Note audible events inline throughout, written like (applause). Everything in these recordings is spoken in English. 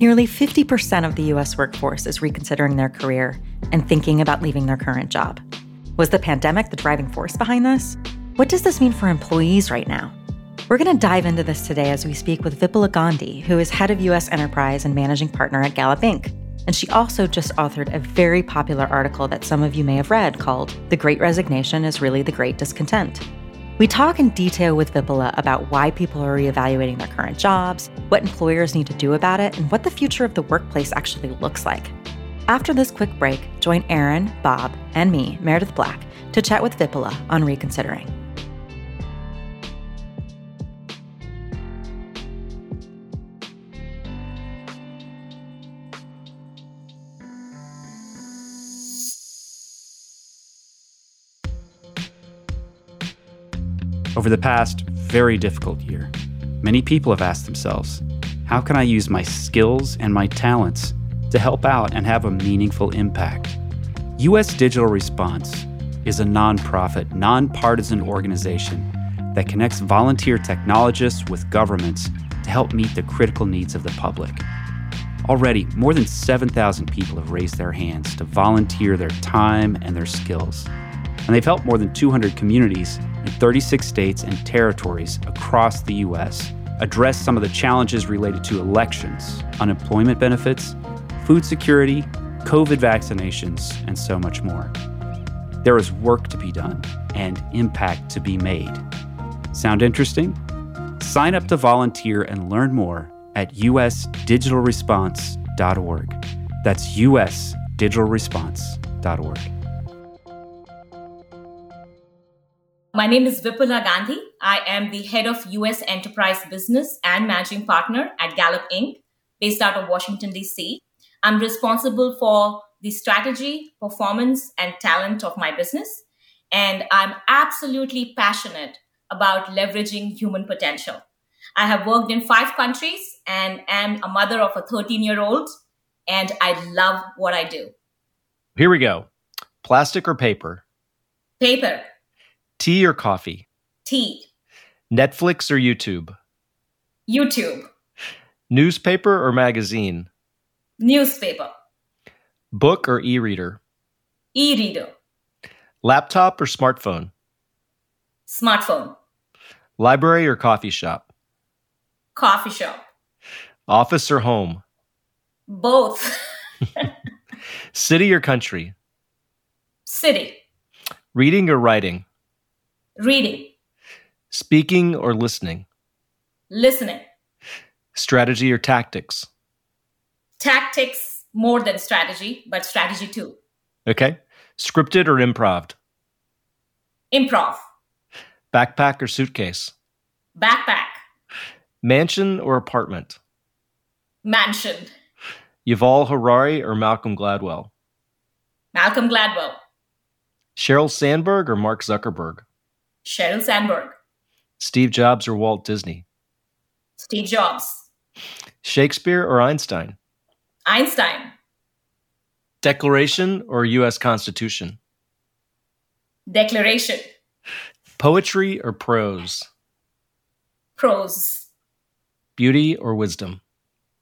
Nearly 50% of the US workforce is reconsidering their career and thinking about leaving their current job. Was the pandemic the driving force behind this? What does this mean for employees right now? We're going to dive into this today as we speak with Vipula Gandhi, who is head of US enterprise and managing partner at Gallup Inc. And she also just authored a very popular article that some of you may have read called The Great Resignation is Really the Great Discontent. We talk in detail with Vipula about why people are reevaluating their current jobs, what employers need to do about it, and what the future of the workplace actually looks like. After this quick break, join Aaron, Bob, and me, Meredith Black, to chat with Vipula on reconsidering. Over the past very difficult year, many people have asked themselves how can I use my skills and my talents to help out and have a meaningful impact? U.S. Digital Response is a nonprofit, nonpartisan organization that connects volunteer technologists with governments to help meet the critical needs of the public. Already, more than 7,000 people have raised their hands to volunteer their time and their skills. And they've helped more than 200 communities in 36 states and territories across the U.S. address some of the challenges related to elections, unemployment benefits, food security, COVID vaccinations, and so much more. There is work to be done and impact to be made. Sound interesting? Sign up to volunteer and learn more at usdigitalresponse.org. That's usdigitalresponse.org. My name is Vipula Gandhi. I am the head of US enterprise business and managing partner at Gallup Inc., based out of Washington, D.C. I'm responsible for the strategy, performance, and talent of my business. And I'm absolutely passionate about leveraging human potential. I have worked in five countries and am a mother of a 13 year old, and I love what I do. Here we go plastic or paper? Paper. Tea or coffee? Tea. Netflix or YouTube? YouTube. Newspaper or magazine? Newspaper. Book or e reader? E reader. Laptop or smartphone? Smartphone. Library or coffee shop? Coffee shop. Office or home? Both. (laughs) City or country? City. Reading or writing? Reading. Speaking or listening? Listening. Strategy or tactics? Tactics more than strategy, but strategy too. Okay. Scripted or improv? Improv. Backpack or suitcase? Backpack. Mansion or apartment? Mansion. Yuval Harari or Malcolm Gladwell? Malcolm Gladwell. Sheryl Sandberg or Mark Zuckerberg? Sheryl Sandberg. Steve Jobs or Walt Disney? Steve Jobs. Shakespeare or Einstein? Einstein. Declaration or U.S. Constitution? Declaration. Poetry or prose? Prose. Beauty or wisdom?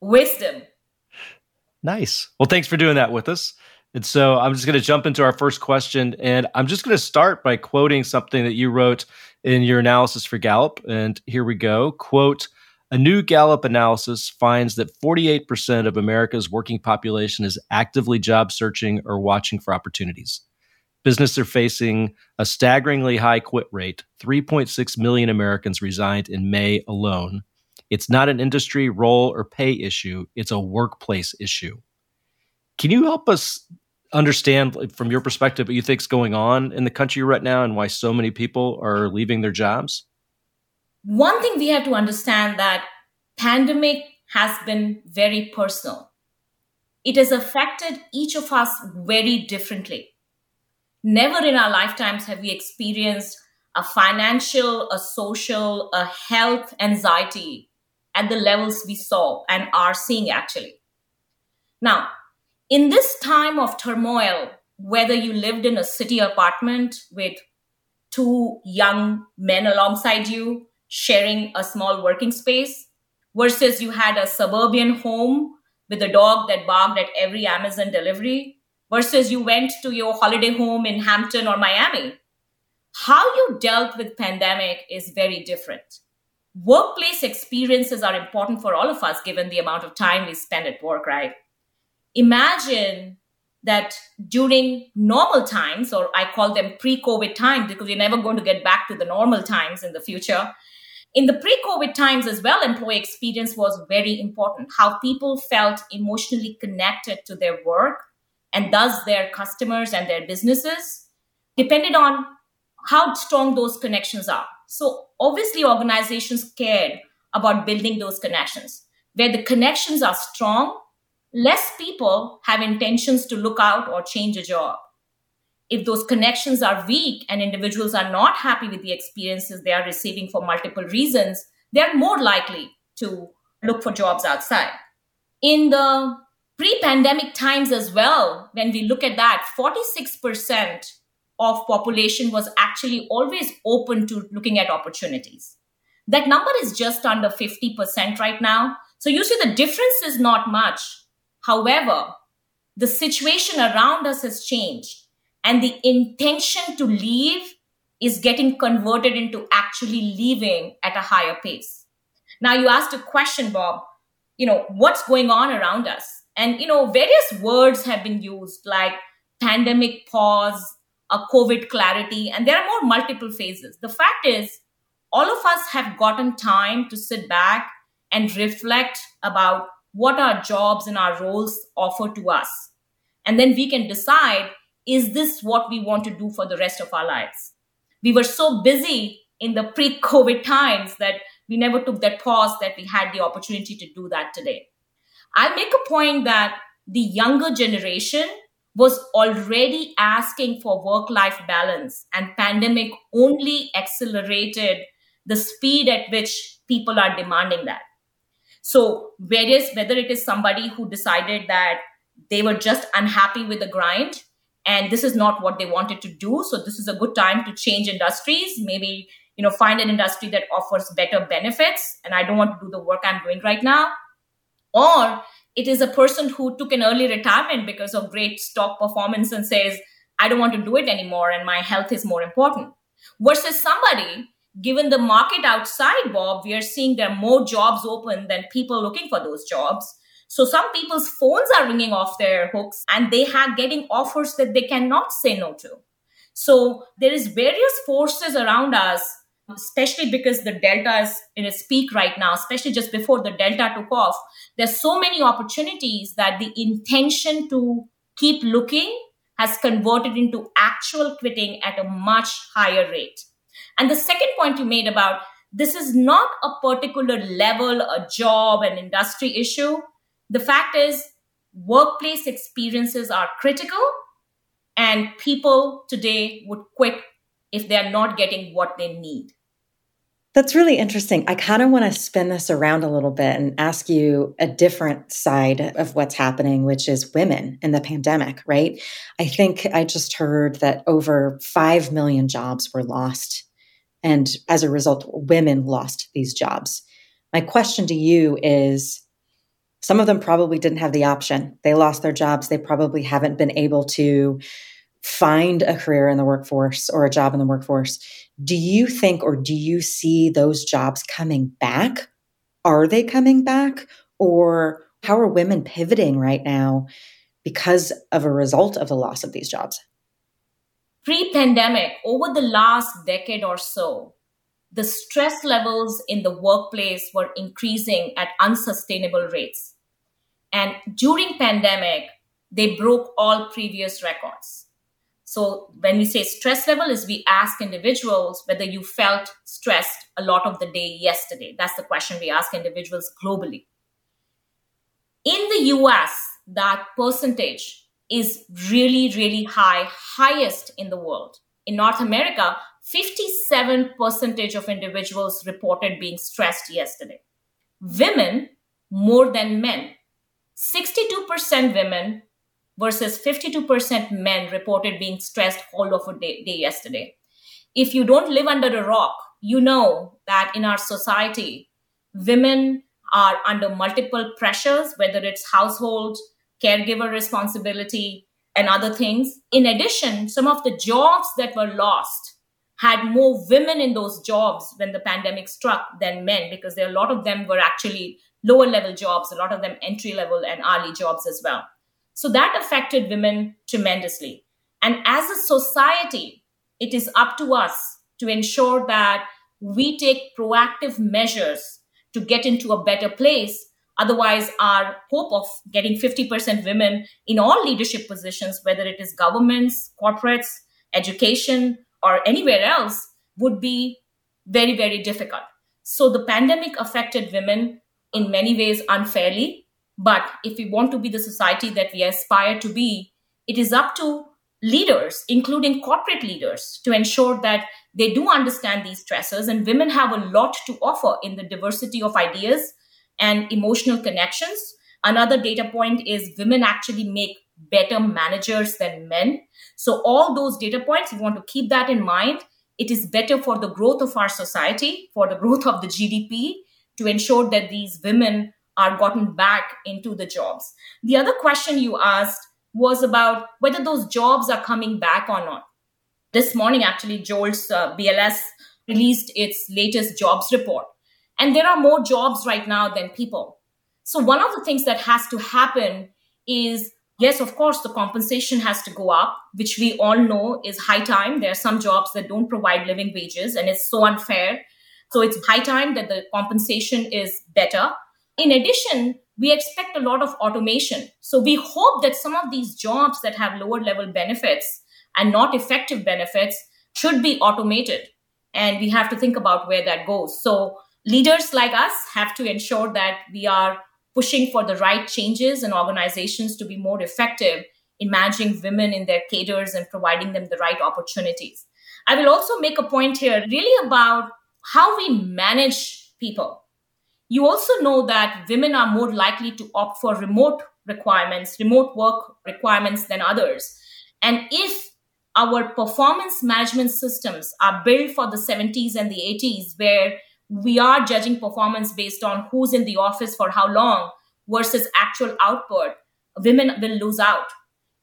Wisdom. Nice. Well, thanks for doing that with us. And so I'm just going to jump into our first question. And I'm just going to start by quoting something that you wrote in your analysis for Gallup. And here we go. Quote, a new Gallup analysis finds that 48% of America's working population is actively job searching or watching for opportunities. Businesses are facing a staggeringly high quit rate. 3.6 million Americans resigned in May alone. It's not an industry, role, or pay issue, it's a workplace issue. Can you help us understand from your perspective what you think is going on in the country right now and why so many people are leaving their jobs? One thing we have to understand that pandemic has been very personal. It has affected each of us very differently. Never in our lifetimes have we experienced a financial, a social, a health anxiety at the levels we saw and are seeing actually. Now, in this time of turmoil, whether you lived in a city apartment with two young men alongside you sharing a small working space versus you had a suburban home with a dog that barked at every Amazon delivery versus you went to your holiday home in Hampton or Miami. How you dealt with pandemic is very different. Workplace experiences are important for all of us given the amount of time we spend at work, right? Imagine that during normal times, or I call them pre COVID times because we're never going to get back to the normal times in the future. In the pre COVID times as well, employee experience was very important. How people felt emotionally connected to their work and thus their customers and their businesses depended on how strong those connections are. So, obviously, organizations cared about building those connections. Where the connections are strong, less people have intentions to look out or change a job. If those connections are weak and individuals are not happy with the experiences they are receiving for multiple reasons, they're more likely to look for jobs outside. In the pre pandemic times as well, when we look at that, 46% of population was actually always open to looking at opportunities. That number is just under 50% right now. So you see the difference is not much However, the situation around us has changed, and the intention to leave is getting converted into actually leaving at a higher pace. Now, you asked a question, Bob, you know, what's going on around us? And, you know, various words have been used like pandemic pause, a COVID clarity, and there are more multiple phases. The fact is, all of us have gotten time to sit back and reflect about what our jobs and our roles offer to us. And then we can decide is this what we want to do for the rest of our lives? We were so busy in the pre COVID times that we never took that pause that we had the opportunity to do that today. I'll make a point that the younger generation was already asking for work life balance, and pandemic only accelerated the speed at which people are demanding that. So, various, whether it is somebody who decided that they were just unhappy with the grind and this is not what they wanted to do. So, this is a good time to change industries, maybe, you know, find an industry that offers better benefits. And I don't want to do the work I'm doing right now. Or it is a person who took an early retirement because of great stock performance and says, I don't want to do it anymore and my health is more important. Versus somebody given the market outside, Bob, we are seeing there are more jobs open than people looking for those jobs. So some people's phones are ringing off their hooks and they are getting offers that they cannot say no to. So there is various forces around us, especially because the delta is in its peak right now, especially just before the delta took off. There's so many opportunities that the intention to keep looking has converted into actual quitting at a much higher rate. And the second point you made about this is not a particular level, a job, an industry issue. The fact is, workplace experiences are critical, and people today would quit if they are not getting what they need. That's really interesting. I kind of want to spin this around a little bit and ask you a different side of what's happening, which is women in the pandemic, right? I think I just heard that over 5 million jobs were lost and as a result, women lost these jobs. My question to you is some of them probably didn't have the option. They lost their jobs. They probably haven't been able to find a career in the workforce or a job in the workforce. Do you think or do you see those jobs coming back? Are they coming back? Or how are women pivoting right now because of a result of the loss of these jobs? Pre pandemic, over the last decade or so, the stress levels in the workplace were increasing at unsustainable rates. And during pandemic, they broke all previous records. So when we say stress level is we ask individuals whether you felt stressed a lot of the day yesterday. That's the question we ask individuals globally. In the US, that percentage is really, really high, highest in the world. In North America, 57 percentage of individuals reported being stressed yesterday. Women more than men. 62% women versus 52% men reported being stressed all of a day, day yesterday. If you don't live under a rock, you know that in our society, women are under multiple pressures, whether it's household, caregiver responsibility, and other things. In addition, some of the jobs that were lost had more women in those jobs when the pandemic struck than men because there a lot of them were actually lower level jobs, a lot of them entry level and hourly jobs as well. So that affected women tremendously. And as a society, it is up to us to ensure that we take proactive measures to get into a better place. Otherwise, our hope of getting 50% women in all leadership positions, whether it is governments, corporates, education, or anywhere else, would be very, very difficult. So the pandemic affected women in many ways unfairly. But if we want to be the society that we aspire to be, it is up to leaders, including corporate leaders, to ensure that they do understand these stresses. And women have a lot to offer in the diversity of ideas and emotional connections. Another data point is women actually make better managers than men. So, all those data points, we want to keep that in mind. It is better for the growth of our society, for the growth of the GDP, to ensure that these women are gotten back into the jobs. The other question you asked was about whether those jobs are coming back or not. This morning, actually, JOLTS uh, BLS released its latest jobs report. And there are more jobs right now than people. So, one of the things that has to happen is yes, of course, the compensation has to go up, which we all know is high time. There are some jobs that don't provide living wages, and it's so unfair. So, it's high time that the compensation is better. In addition, we expect a lot of automation. So we hope that some of these jobs that have lower level benefits and not effective benefits should be automated. And we have to think about where that goes. So leaders like us have to ensure that we are pushing for the right changes and organizations to be more effective in managing women in their cadres and providing them the right opportunities. I will also make a point here really about how we manage people you also know that women are more likely to opt for remote requirements, remote work requirements than others. And if our performance management systems are built for the 70s and the 80s, where we are judging performance based on who's in the office for how long versus actual output, women will lose out.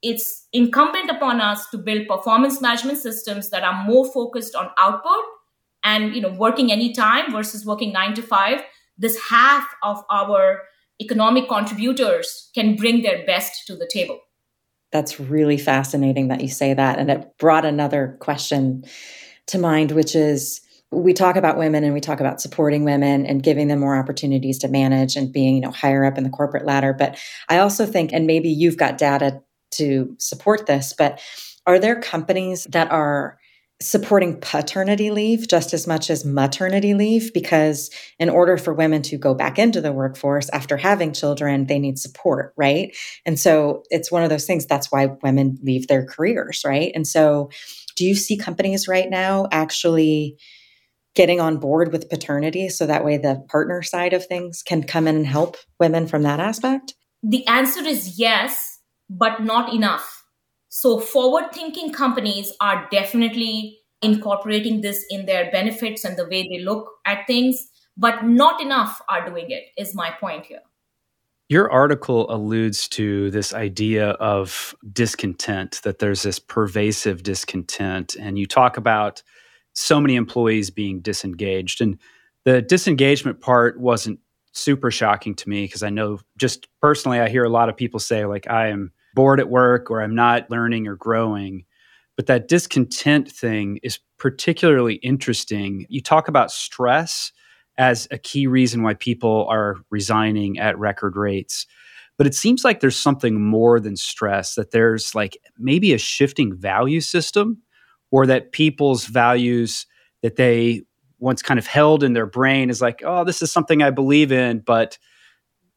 It's incumbent upon us to build performance management systems that are more focused on output and you know working anytime versus working nine to five this half of our economic contributors can bring their best to the table. That's really fascinating that you say that. And it brought another question to mind, which is we talk about women and we talk about supporting women and giving them more opportunities to manage and being, you know, higher up in the corporate ladder. But I also think, and maybe you've got data to support this, but are there companies that are supporting paternity leave just as much as maternity leave? Because in order for women to go back into the workforce after having children they need support right? And so it's one of those things that's why women leave their careers right? And so do you see companies right now actually getting on board with paternity so that way the partner side of things can come in and help women from that aspect the answer is yes but not enough so, forward thinking companies are definitely incorporating this in their benefits and the way they look at things, but not enough are doing it, is my point here. Your article alludes to this idea of discontent, that there's this pervasive discontent. And you talk about so many employees being disengaged. And the disengagement part wasn't super shocking to me because I know just personally, I hear a lot of people say, like, I am bored at work or I'm not learning or growing. But that discontent thing is particularly interesting. You talk about stress as a key reason why people are resigning at record rates. But it seems like there's something more than stress, that there's like maybe a shifting value system, or that people's values that they once kind of held in their brain is like, oh, this is something I believe in, but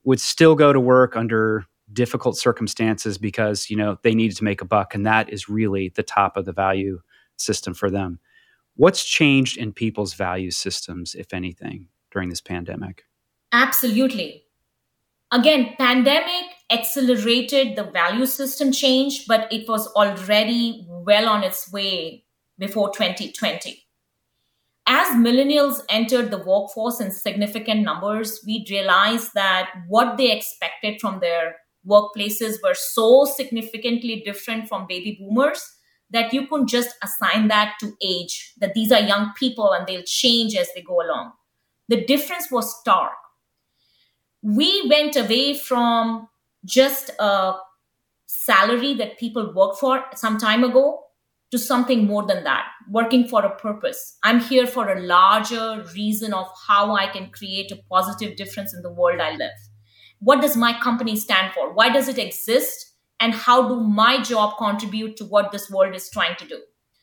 would still go to work under difficult circumstances because you know they needed to make a buck and that is really the top of the value system for them. What's changed in people's value systems if anything during this pandemic? Absolutely. Again pandemic accelerated the value system change but it was already well on its way before 2020 as millennials entered the workforce in significant numbers, we realized that what they expected from their workplaces were so significantly different from baby boomers that you couldn't just assign that to age, that these are young people and they'll change as they go along. The difference was stark. We went away from just a salary that people work for some time ago to something more than that, working for a purpose. I'm here for a larger reason of how I can create a positive difference in the world I live. What does my company stand for? Why does it exist? And how do my job contribute to what this world is trying to do?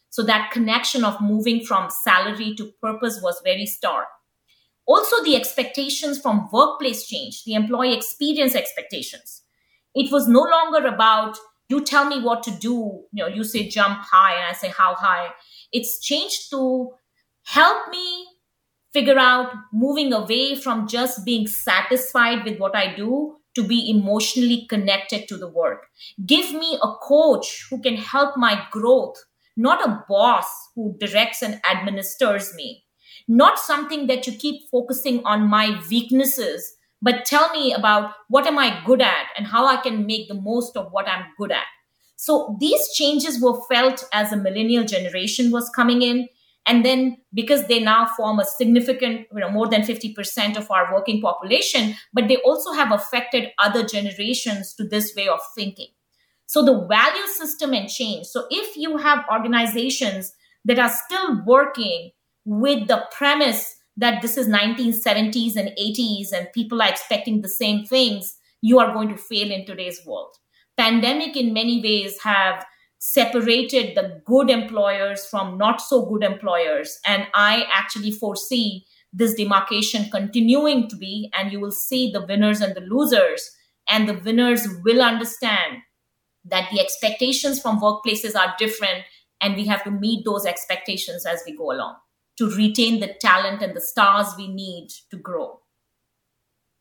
So that connection of moving from salary to purpose was very stark. Also, the expectations from workplace change, the employee experience expectations. It was no longer about you tell me what to do. You know you say jump high and i say how high. It's changed to help me figure out moving away from just being satisfied with what i do to be emotionally connected to the work. Give me a coach who can help my growth not a boss who directs and administers me. Not something that you keep focusing on my weaknesses but tell me about what am i good at and how i can make the most of what i'm good at. So these changes were felt as a millennial generation was coming in. And then because they now form a significant you know more than 50% of our working population but they also have affected other generations to this way of thinking. So the value system and change. So if you have organizations that are still working with the premise that this is 1970s and 80s and people are expecting the same things, you are going to fail in today's world. Pandemic in many ways have separated the good employers from not so good employers. And I actually foresee this demarcation continuing to be, and you will see the winners and the losers. And the winners will understand that the expectations from workplaces are different, and we have to meet those expectations as we go along to retain the talent and the stars we need to grow.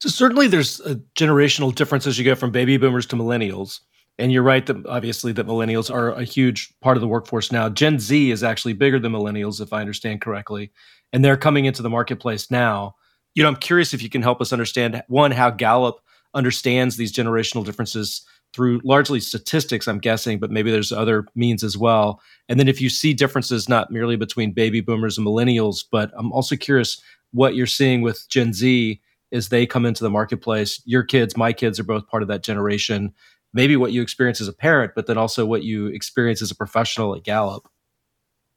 So certainly there's a generational difference as you go from baby boomers to millennials. And you're right that obviously that millennials are a huge part of the workforce now. Gen Z is actually bigger than millennials, if I understand correctly. And they're coming into the marketplace now. You know, I'm curious if you can help us understand one, how Gallup understands these generational differences through largely statistics, I'm guessing, but maybe there's other means as well. And then if you see differences not merely between baby boomers and millennials, but I'm also curious what you're seeing with Gen Z as they come into the marketplace. Your kids, my kids are both part of that generation. Maybe what you experience as a parent, but then also what you experience as a professional at Gallup.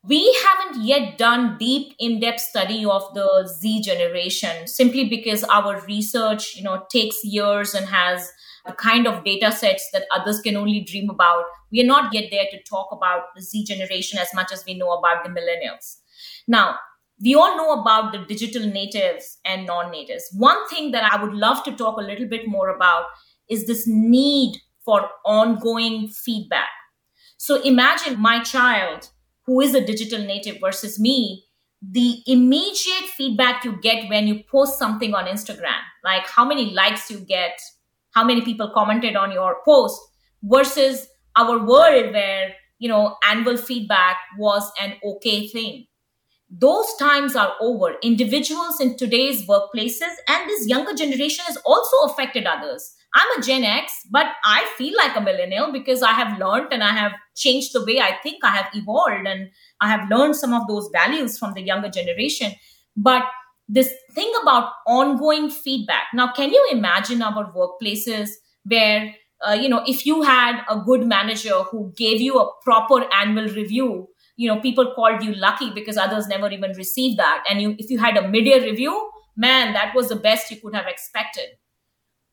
We haven't yet done deep in-depth study of the Z generation simply because our research, you know, takes years and has the kind of data sets that others can only dream about. We are not yet there to talk about the Z generation as much as we know about the millennials. Now, we all know about the digital natives and non natives. One thing that I would love to talk a little bit more about is this need for ongoing feedback. So imagine my child who is a digital native versus me the immediate feedback you get when you post something on Instagram, like how many likes you get, how many people commented on your post versus our world where you know annual feedback was an okay thing. Those times are over. Individuals in today's workplaces and this younger generation has also affected others. I'm a gen x but i feel like a millennial because i have learned and i have changed the way i think. I have evolved and i have learned some of those values from the younger generation. But this thing about ongoing feedback. Now, can you imagine our workplaces where, uh, you know, if you had a good manager who gave you a proper annual review, you know, people called you lucky because others never even received that. And you, if you had a mid-year review, man, that was the best you could have expected.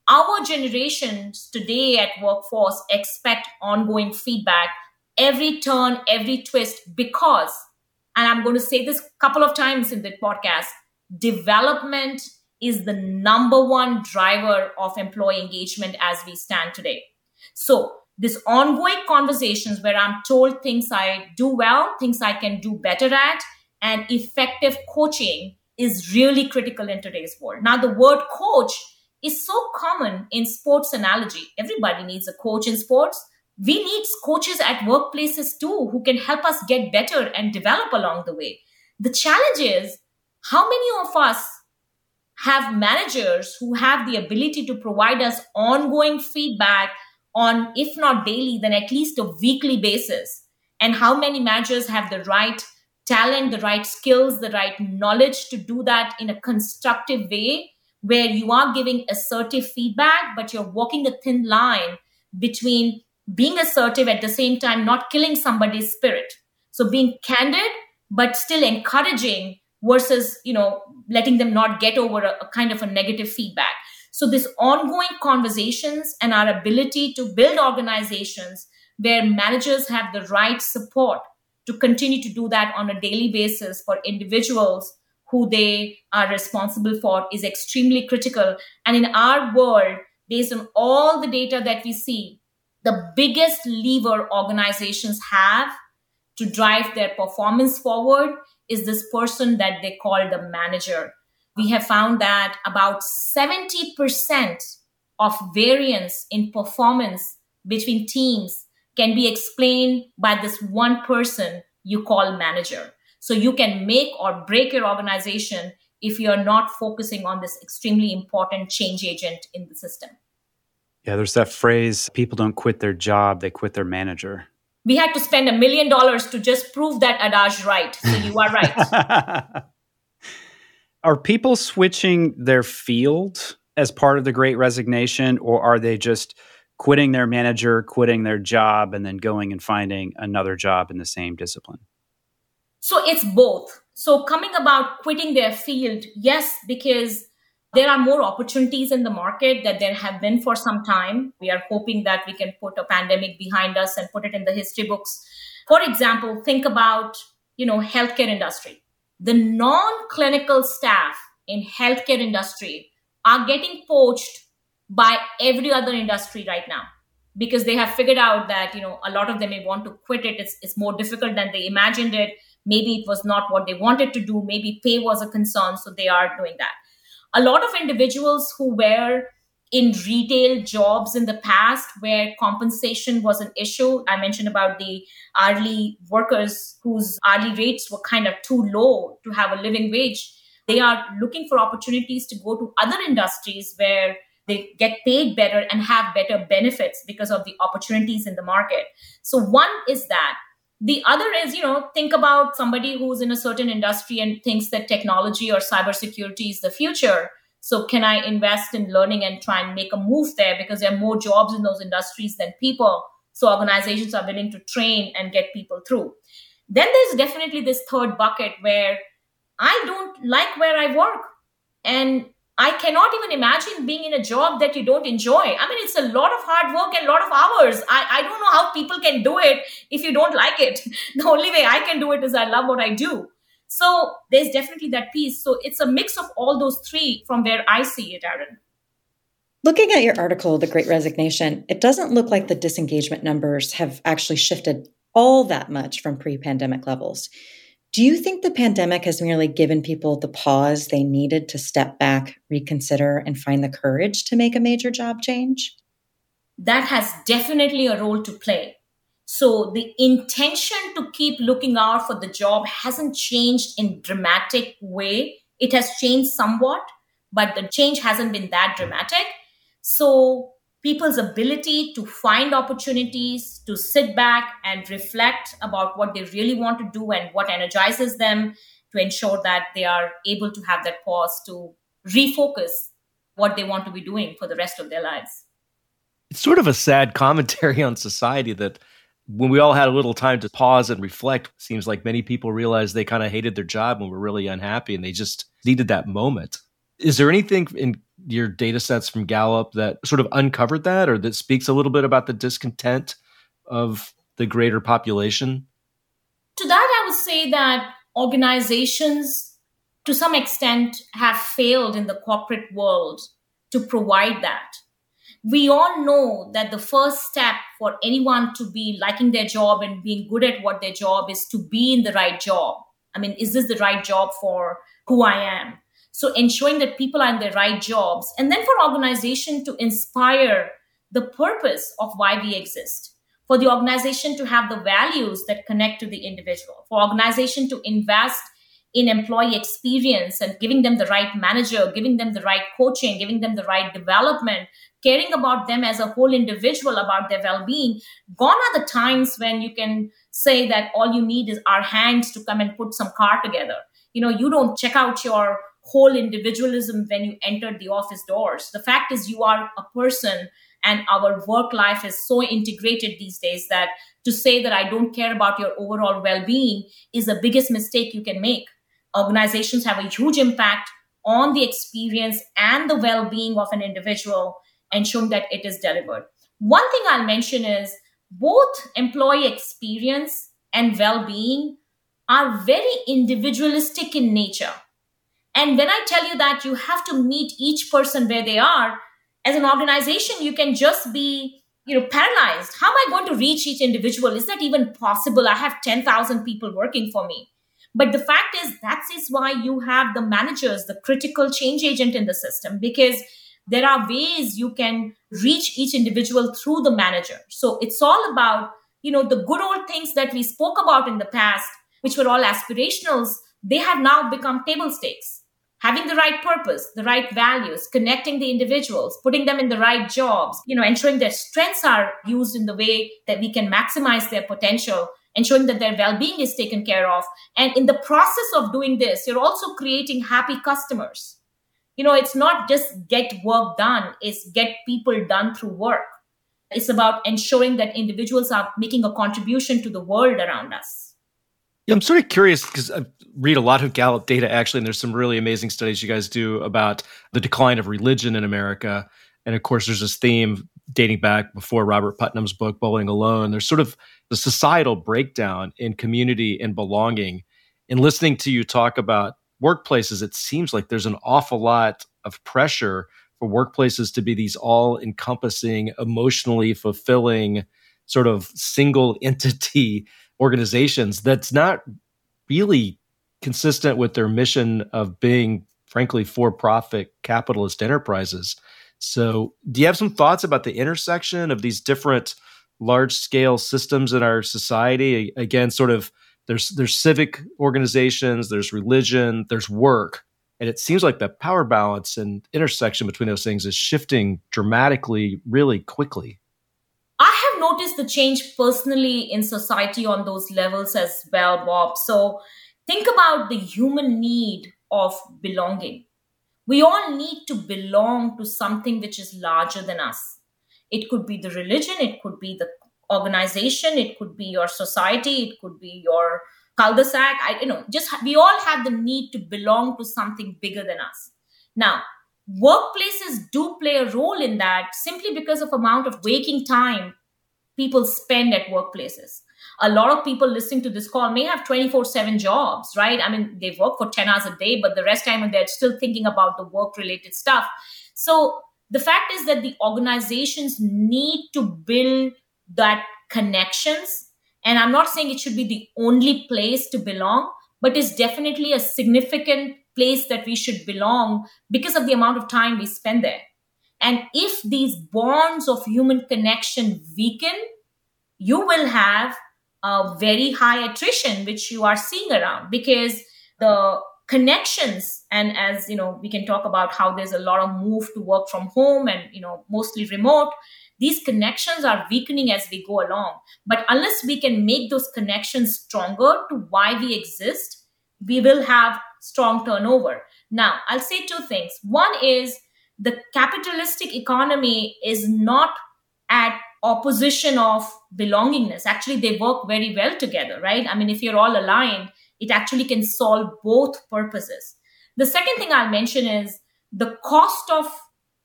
Our generations today at workforce expect ongoing feedback every turn, every twist, because, and I'm going to say this a couple of times in the podcast, development is the number one driver of employee engagement as we stand today. So, this ongoing conversations where I'm told things I do well, things I can do better at, and effective coaching is really critical in today's world. Now, the word coach is so common in sports analogy. Everybody needs a coach in sports. We need coaches at workplaces too who can help us get better and develop along the way. The challenge is how many of us have managers who have the ability to provide us ongoing feedback on, if not daily, then at least a weekly basis? And how many managers have the right talent, the right skills, the right knowledge to do that in a constructive way where you are giving assertive feedback, but you're walking a thin line between being assertive at the same time, not killing somebody's spirit. So being candid, but still encouraging versus, you know, letting them not get over a, a kind of a negative feedback. So this ongoing conversations and our ability to build organizations where managers have the right support to continue to do that on a daily basis for individuals who they are responsible for is extremely critical. And in our world, based on all the data that we see, the biggest lever organizations have to drive their performance forward is this person that they call the manager. We have found that about 70% of variance in performance between teams can be explained by this one person you call manager. So you can make or break your organization if you're not focusing on this extremely important change agent in the system. Yeah, there's that phrase people don't quit their job, they quit their manager. We had to spend a million dollars to just prove that adage right. So you are right. (laughs) are people switching their field as part of the great resignation, or are they just quitting their manager, quitting their job, and then going and finding another job in the same discipline? So it's both. So coming about quitting their field, yes, because there are more opportunities in the market that there have been for some time. We are hoping that we can put a pandemic behind us and put it in the history books. For example, think about, you know, healthcare industry. The non-clinical staff in healthcare industry are getting poached by every other industry right now because they have figured out that you know a lot of them may want to quit it it's, it's more difficult than they imagined it maybe it was not what they wanted to do maybe pay was a concern so they are doing that a lot of individuals who were in retail jobs in the past where compensation was an issue i mentioned about the hourly workers whose hourly rates were kind of too low to have a living wage they are looking for opportunities to go to other industries where they get paid better and have better benefits because of the opportunities in the market. So one is that. The other is, you know, think about somebody who's in a certain industry and thinks that technology or cybersecurity is the future. So can I invest in learning and try and make a move there because there are more jobs in those industries than people. So organizations are willing to train and get people through. Then there's definitely this third bucket where I don't like where I work. And I cannot even imagine being in a job that you don't enjoy. I mean, it's a lot of hard work and a lot of hours. I, I don't know how people can do it if you don't like it. (laughs) The only way I can do it is I love what I do. So there's definitely that piece. So it's a mix of all those three from where I see it, Aaron. Looking at your article, The Great Resignation, it doesn't look like the disengagement numbers have actually shifted all that much from pre pandemic levels. Do you think the pandemic has merely given people the pause they needed to step back, reconsider, and find the courage to make a major job change? That has definitely a role to play. So the intention to keep looking out for the job hasn't changed in dramatic way. It has changed somewhat, but the change hasn't been that dramatic. So people's ability to find opportunities, to sit back and reflect about what they really want to do and what energizes them to ensure that they are able to have that pause to refocus what they want to be doing for the rest of their lives. It's sort of a sad commentary on society that when we all had a little time to pause and reflect, seems like many people realized they kind of hated their job and were really unhappy and they just needed that moment. Is there anything in your data sets from Gallup that sort of uncovered that or that speaks a little bit about the discontent of the greater population? To that, I would say that organizations, to some extent, have failed in the corporate world to provide that. We all know that the first step for anyone to be liking their job and being good at what their job is to be in the right job. I mean, is this the right job for who I am? So ensuring that people are in the right jobs. And then for organization to inspire the purpose of why we exist. For the organization to have the values that connect to the individual. For organization to invest in employee experience and giving them the right manager, giving them the right coaching, giving them the right development, caring about them as a whole individual about their well-being gone are the times when you can say that all you need is our hands to come and put some car together you know you don't check out your whole individualism when you entered the office doors the fact is you are a person and our work life is so integrated these days that to say that i don't care about your overall well-being is the biggest mistake you can make organizations have a huge impact on the experience and the well-being of an individual ensuring that it is delivered. One thing I'll mention is both employee experience and well being are very individualistic in nature. And when I tell you that you have to meet each person where they are, as an organization, you can just be you know paralyzed. How am i going to reach each individual? Is that even possible? I have 10000 people working for me. But the fact is that is why you have the managers the critical change agent in the system because there are ways you can reach each individual through the manager. So it's all about you know the good old things that we spoke about in the past which were all aspirationals they have now become table stakes having the right purpose the right values connecting the individuals putting them in the right jobs you know ensuring their strengths are used in the way that we can maximize their potential ensuring that their well-being is taken care of. And in the process of doing this you're also creating happy customers. You know it's not just get work done it's get people done through work. It's about ensuring that individuals are making a contribution to the world around us yeah i'm sort of curious because i read a lot of gallup data actually and there's some really amazing studies you guys do about the decline of religion in america. And of course there's this theme dating back before robert putnam's book bowling alone. There's sort of the societal breakdown in community and belonging. And listening to you talk about workplaces, it seems like there's an awful lot of pressure for workplaces to be these all encompassing, emotionally fulfilling, sort of single (laughs) entity organizations that's not really consistent with their mission of being, frankly, for profit capitalist enterprises. So, do you have some thoughts about the intersection of these different large scale systems in our society? Again, sort of there's there's civic organizations, there's religion, there's work, and it seems like the power balance and intersection between those things is shifting dramatically, really quickly. I have noticed the change personally in society on those levels as well, Bob. So think about the human need of belonging. We all need to belong to something which is larger than us. It could be the religion, it could be the organization it could be your society it could be your cul-de-sac I, you know just we all have the need to belong to something bigger than us now workplaces do play a role in that simply because of amount of waking time people spend at workplaces a lot of people listening to this call may have 24 7 jobs right i mean they work for 10 hours a day but the rest time they're still thinking about the work related stuff so the fact is that the organizations need to build that connections. And I'm not saying it should be the only place to belong, but it's definitely a significant place that we should belong because of the amount of time we spend there. And if these bonds of human connection weaken, you will have a very high attrition, which you are seeing around because the connections and as you know we can talk about how there's a lot of move to work from home and you know mostly remote these connections are weakening as we go along. But unless we can make those connections stronger to why we exist, we will have strong turnover. Now, I'll say two things. One is the capitalistic economy is not at opposition of belongingness. Actually, they work very well together, right? I mean, if you're all aligned, it actually can solve both purposes. The second thing I'll mention is the cost of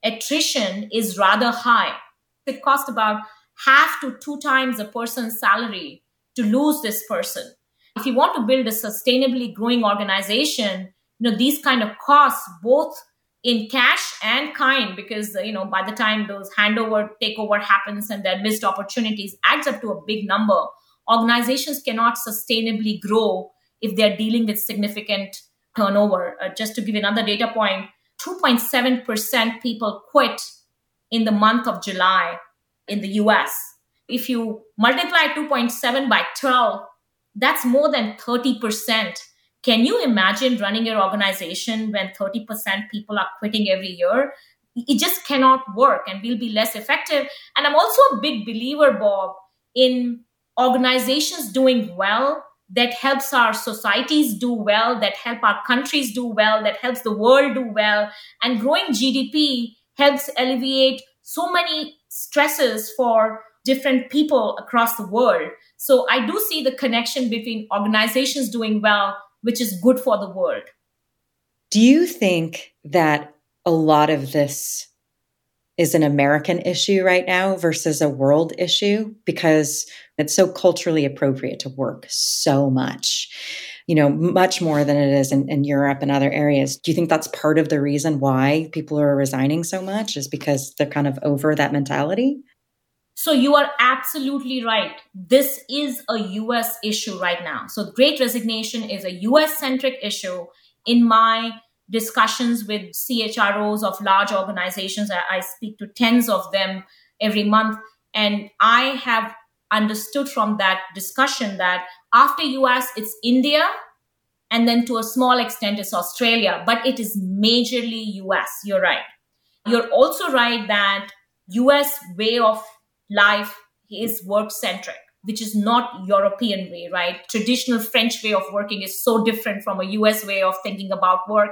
attrition is rather high it costs about half to two times a person's salary to lose this person. If you want to build a sustainably growing organization, you know, these kind of costs, both in cash and kind, because, you know, by the time those handover takeover happens and their missed opportunities adds up to a big number, organizations cannot sustainably grow if they're dealing with significant turnover. Uh, just to give another data point, 2.7% people quit in the month of July in the US. If you multiply 2.7 by 12, that's more than 30% Can you imagine running your organization when 30% people are quitting every year? It just cannot work and we'll be less effective. And I'm also a big believer, Bob, in organizations doing well that helps our societies do well, that help our countries do well, that helps the world do well. And growing GDP helps alleviate so many stresses for different people across the world. So I do see the connection between organizations doing well, which is good for the world. Do you think that a lot of this is an American issue right now versus a world issue because it's so culturally appropriate to work so much, you know, much more than it is in, in, Europe and other areas. Do you think that's part of the reason why people are resigning so much is because they're kind of over that mentality? So you are absolutely right. This is a US issue right now. So great resignation is a US centric issue in my discussions with CHROs of large organizations. I, I speak to tens of them every month. And I have understood from that discussion that after US, it's India, and then to a small extent, it's Australia, but it is majorly US. You're right. You're also right that US way of life is work centric which is not European way, right? Traditional French way of working is so different from a US way of thinking about work.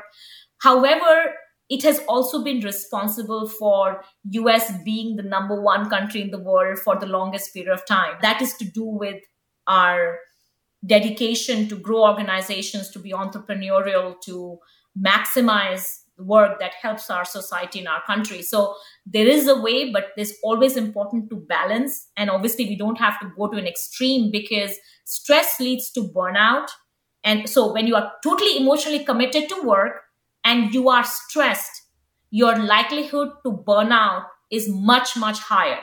However, it has also been responsible for US being the number one country in the world for the longest period of time. That is to do with our dedication to grow organizations, to be entrepreneurial, to maximize work that helps our society and our country. So there is a way, but it's always important to balance. And obviously, we don't have to go to an extreme because stress leads to burnout. And so when you are totally emotionally committed to work and you are stressed, your likelihood to burn out is much, much higher.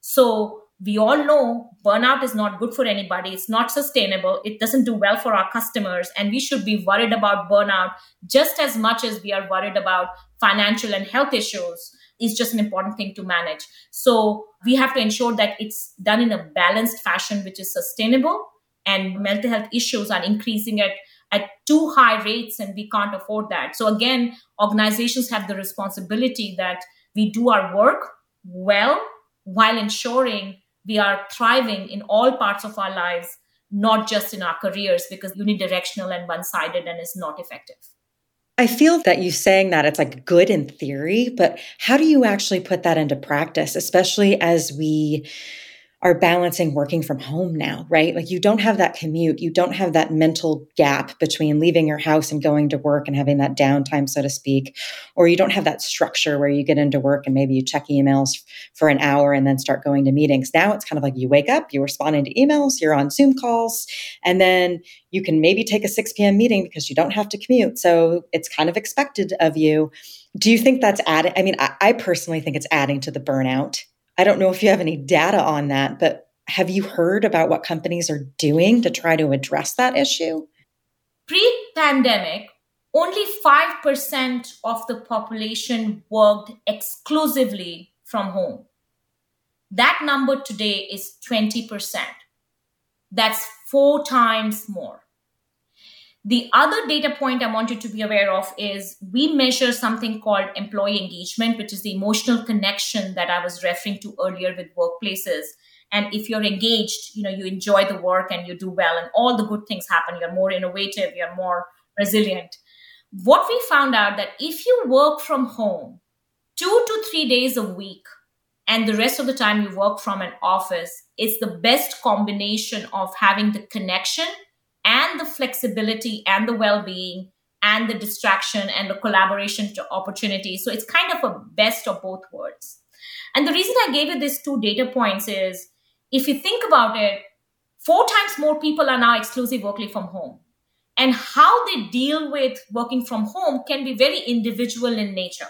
So we all know burnout is not good for anybody. It's not sustainable. It doesn't do well for our customers. And we should be worried about burnout just as much as we are worried about financial and health issues. Is just an important thing to manage. So we have to ensure that it's done in a balanced fashion, which is sustainable. And mental health issues are increasing at at too high rates and we can't afford that. So again, organizations have the responsibility that we do our work well while ensuring we are thriving in all parts of our lives, not just in our careers, because unidirectional and one sided and is not effective. I feel that you saying that it's like good in theory, but how do you actually put that into practice, especially as we are balancing working from home now, right? Like you don't have that commute, you don't have that mental gap between leaving your house and going to work and having that downtime, so to speak, or you don't have that structure where you get into work and maybe you check emails for an hour and then start going to meetings. Now it's kind of like you wake up, you're responding to emails, you're on Zoom calls, and then you can maybe take a 6 p.m. meeting because you don't have to commute. So it's kind of expected of you. Do you think that's adding? I mean, I, I personally think it's adding to the burnout I don't know if you have any data on that, but have you heard about what companies are doing to try to address that issue? Pre pandemic, only 5% of the population worked exclusively from home. That number today is 20%. That's four times more. The other data point I want you to be aware of is we measure something called employee engagement, which is the emotional connection that I was referring to earlier with workplaces. And if you're engaged, you know, you enjoy the work and you do well and all the good things happen. You're more innovative, you're more resilient. What we found out that if you work from home two to three days a week, and the rest of the time you work from an office, it's the best combination of having the connection and the flexibility and the well-being and the distraction and the collaboration to opportunity. So it's kind of a best of both worlds. And the reason I gave you these two data points is if you think about it, four times more people are now exclusive working from home. And how they deal with working from home can be very individual in nature.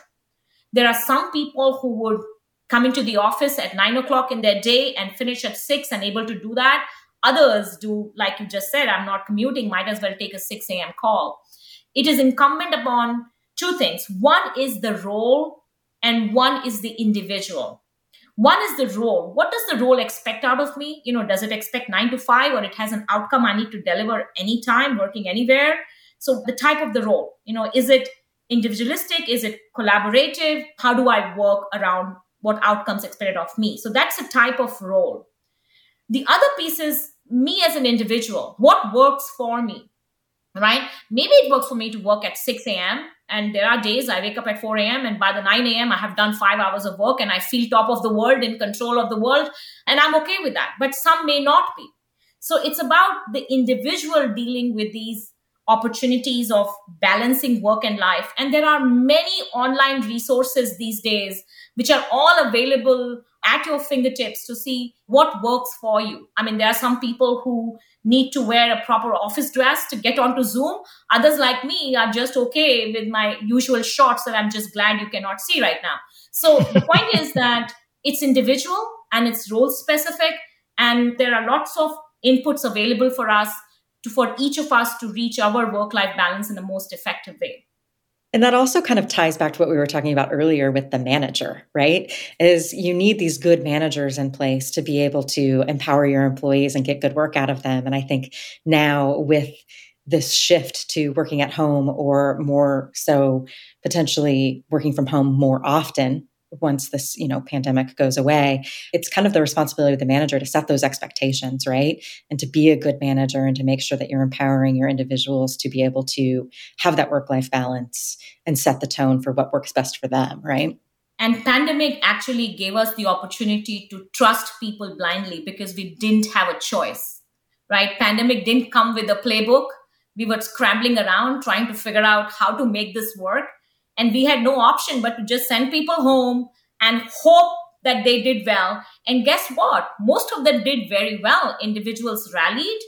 There are some people who would come into the office at nine o'clock in their day and finish at six and able to do that. Others do, like you just said, I'm not commuting, might as well take a 6 a.m. call. It is incumbent upon two things. One is the role, and one is the individual. One is the role. What does the role expect out of me? You know, does it expect nine to five or it has an outcome I need to deliver anytime, working anywhere? So the type of the role, you know, is it individualistic? Is it collaborative? How do I work around what outcomes expected of me? So that's a type of role. The other piece is me as an individual. What works for me? Right? Maybe it works for me to work at 6 a.m. And there are days I wake up at 4 a.m. and by the 9 a.m. I have done five hours of work and I feel top of the world, in control of the world. And I'm okay with that. But some may not be. So it's about the individual dealing with these opportunities of balancing work and life. And there are many online resources these days which are all available at your fingertips to see what works for you. I mean, there are some people who need to wear a proper office dress to get onto Zoom. Others, like me, are just okay with my usual shorts that I'm just glad you cannot see right now. So the (laughs) point is that it's individual and it's role specific, and there are lots of inputs available for us to, for each of us to reach our work life balance in the most effective way. And that also kind of ties back to what we were talking about earlier with the manager, right? Is you need these good managers in place to be able to empower your employees and get good work out of them. And I think now with this shift to working at home or more so potentially working from home more often once this you know pandemic goes away it's kind of the responsibility of the manager to set those expectations right? And to be a good manager and to make sure that you're empowering your individuals to be able to have that work life balance and set the tone for what works best for them right? And pandemic actually gave us the opportunity to trust people blindly because we didn't have a choice right? Pandemic didn't come with a playbook. We were scrambling around trying to figure out how to make this work and we had no option but to just send people home and hope that they did well. And guess what? Most of them did very well. Individuals rallied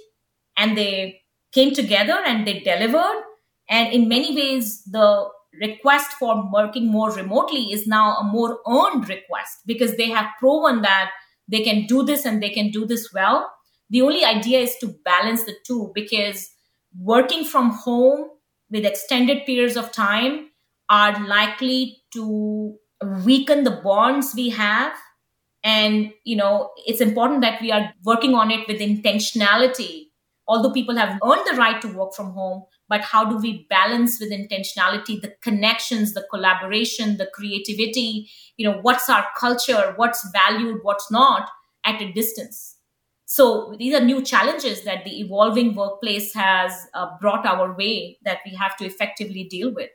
and they came together and they delivered. And in many ways, the request for working more remotely is now a more earned request because they have proven that they can do this and they can do this well. The only idea is to balance the two because working from home with extended periods of time are likely to weaken the bonds we have. And you know it's important that we are working on it with intentionality. Although people have earned the right to work from home but how do we balance with intentionality the connections the collaboration the creativity? You know what's our culture? What's valued? What's not at a distance? So these are new challenges that the evolving workplace has uh, brought our way that we have to effectively deal with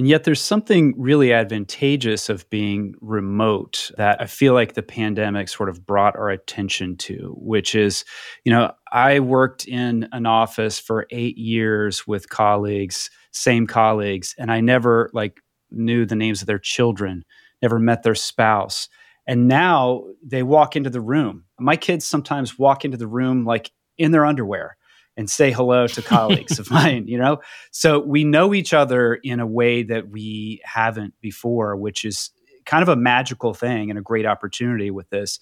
and yet, there's something really advantageous of being remote that I feel like the pandemic sort of brought our attention to, which is, you know, I worked in an office for eight years with colleagues, same colleagues, and I never like knew the names of their children, never met their spouse. And now they walk into the room. My kids sometimes walk into the room like in their underwear and say hello to (laughs) colleagues of mine, you know? So we know each other in a way that we haven't before, which is kind of a magical thing and a great opportunity with this.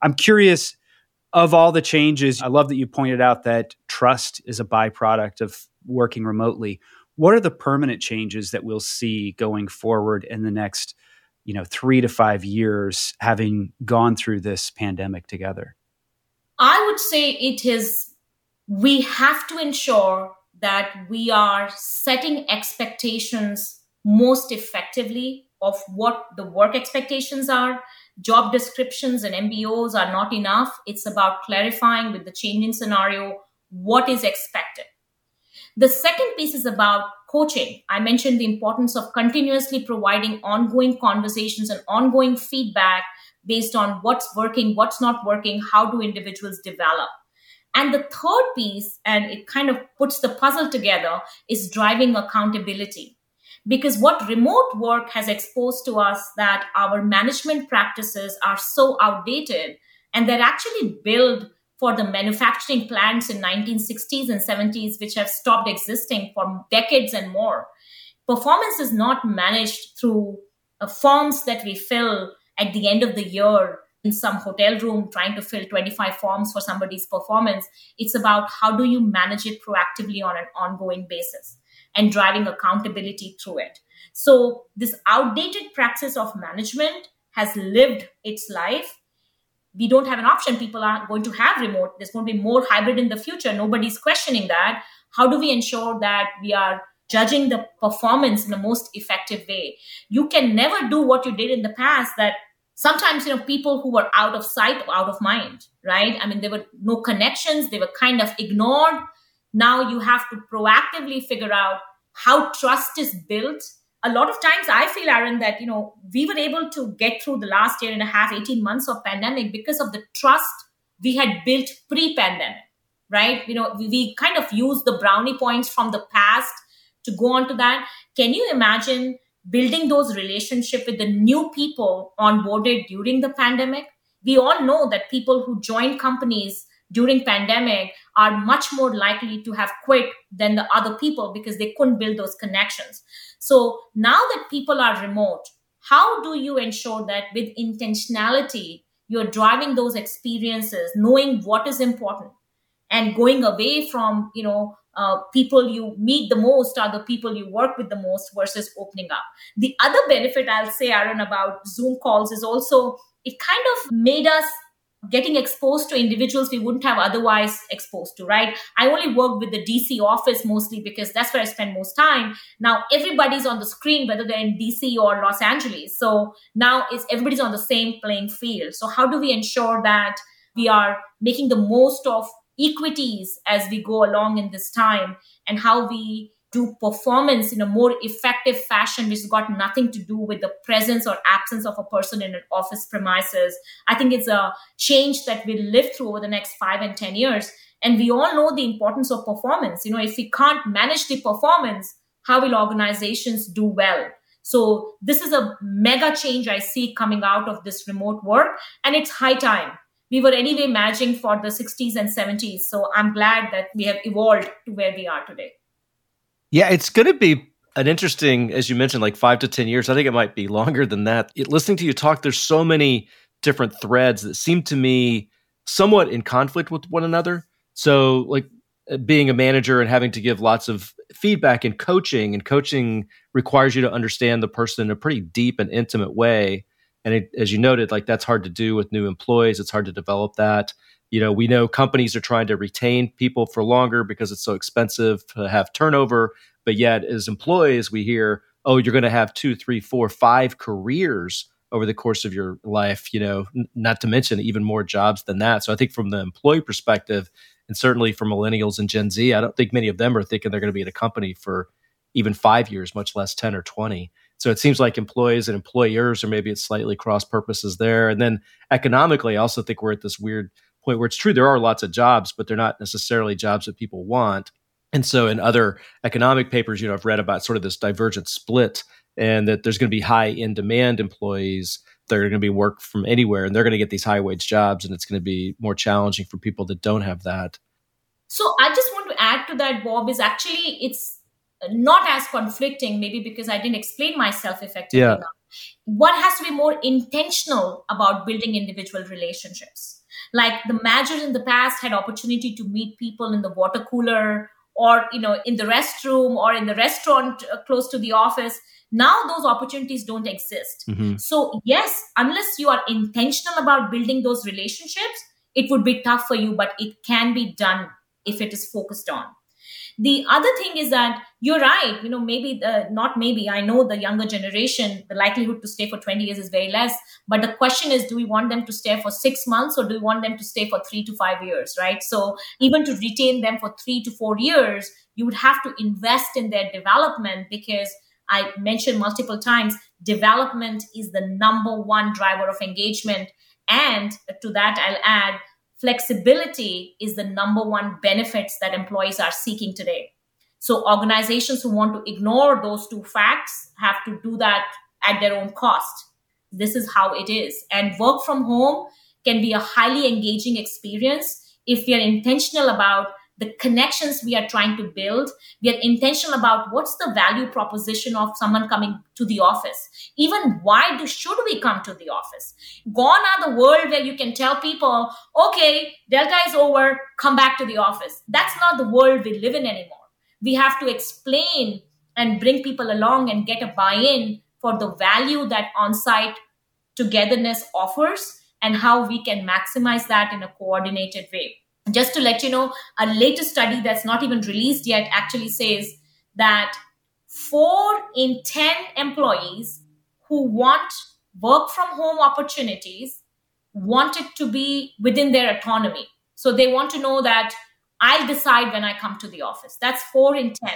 I'm curious of all the changes, I love that you pointed out that trust is a byproduct of working remotely. What are the permanent changes that we'll see going forward in the next, you know, 3 to 5 years having gone through this pandemic together? I would say it is we have to ensure that we are setting expectations most effectively of what the work expectations are. Job descriptions and MBOs are not enough. It's about clarifying with the changing scenario what is expected. The second piece is about coaching. I mentioned the importance of continuously providing ongoing conversations and ongoing feedback based on what's working, what's not working, how do individuals develop. And the third piece, and it kind of puts the puzzle together, is driving accountability. Because what remote work has exposed to us that our management practices are so outdated and they're actually built for the manufacturing plants in 1960s and 70s which have stopped existing for decades and more performance is not managed through uh, forms that we fill at the end of the year in some hotel room trying to fill 25 forms for somebody's performance. It's about how do you manage it proactively on an ongoing basis and driving accountability through it. So, this outdated practice of management has lived its life. We don't have an option. People are going to have remote. There's going to be more hybrid in the future. Nobody's questioning that. how do we ensure that we are judging the performance in the most effective way you can never do what you did in the past that sometimes you know people who were out of sight or out of mind right? I mean there were no connections they were kind of ignored. Now you have to proactively figure out how trust is built. A lot of times i feel aaron that you know we were able to get through the last year and a half 18 months of pandemic because of the trust we had built pre-pandemic right? You know we, we kind of used the brownie points from the past to go on to that. Can you imagine building those relationships with the new people onboarded during the pandemic. We all know that people who join companies during pandemic are much more likely to have quit than the other people because they couldn't build those connections. So now that people are remote how do you ensure that with intentionality you're driving those experiences knowing what is important and going away from you know uh, people you meet the most are the people you work with the most versus opening up. The other benefit i'll say aaron about zoom calls is also it kind of made us getting exposed to individuals we wouldn't have otherwise exposed to right? I only work with the dc office mostly because that's where i spend most time. Now everybody's on the screen whether they're in dc or los angeles. So now it's everybody's on the same playing field. So how do we ensure that we are making the most of equities as we go along in this time and how we do performance in a more effective fashion, which has got nothing to do with the presence or absence of a person in an office premises. I think it's a change that we'll live through over the next five and 10 years. And we all know the importance of performance. You know, if we can't manage the performance, how will organizations do well? So this is a mega change I see coming out of this remote work, and it's high time. We were anyway managing for the 60s and 70s. So I'm glad that we have evolved to where we are today. Yeah, it's going to be an interesting, as you mentioned, like five to 10 years. I think it might be longer than that. It, listening to you talk, there's so many different threads that seem to me somewhat in conflict with one another. So, like uh, being a manager and having to give lots of feedback and coaching, and coaching requires you to understand the person in a pretty deep and intimate way. And it, as you noted, like that's hard to do with new employees. It's hard to develop that. You know we know companies are trying to retain people for longer because it's so expensive to have turnover. But yet as employees we hear oh you're going to have two three four five careers over the course of your life you know n- not to mention even more jobs than that. So i think from the employee perspective and certainly for millennials and gen z i don't think many of them are thinking they're going to be at a company for even five years much less 10 or 20 so it seems like employees and employers or maybe it's slightly cross purposes there and then economically i also think we're at this weird point where it's true there are lots of jobs, but they're not necessarily jobs that people want. And so in other economic papers, you know, I've read about sort of this divergent split and that there's going to be high in demand employees that are going to be work from anywhere and they're going to get these high wage jobs and it's going to be more challenging for people that don't have that. So I just want to add to that, Bob, is actually it's not as conflicting, maybe because I didn't explain myself effectively yeah. enough. One has to be more intentional about building individual relationships like the managers in the past had opportunity to meet people in the water cooler or you know in the restroom or in the restaurant uh, close to the office now those opportunities don't exist mm-hmm. so yes unless you are intentional about building those relationships it would be tough for you but it can be done if it is focused on the other thing is that you're right you know maybe the, not maybe i know the younger generation the likelihood to stay for 20 years is very less but the question is do we want them to stay for 6 months or do we want them to stay for 3 to 5 years right so even to retain them for 3 to 4 years you would have to invest in their development because I mentioned multiple times, development is the number one driver of engagement. And to that, I'll add flexibility is the number one benefits that employees are seeking today. So organizations who want to ignore those two facts have to do that at their own cost. This is how it is. And work from home can be a highly engaging experience if we are intentional about the connections we are trying to build. We are intentional about what's the value proposition of someone coming to the office. Even why do, should we come to the office? Gone are the world where you can tell people, okay, Delta is over, come back to the office. That's not the world we live in anymore. We have to explain and bring people along and get a buy-in for the value that on-site togetherness offers and how we can maximize that in a coordinated way Just to let you know, a latest study that's not even released yet actually says that four in 10 employees who want work from home opportunities want it to be within their autonomy. So they want to know that I'll decide when I come to the office. That's four in 10.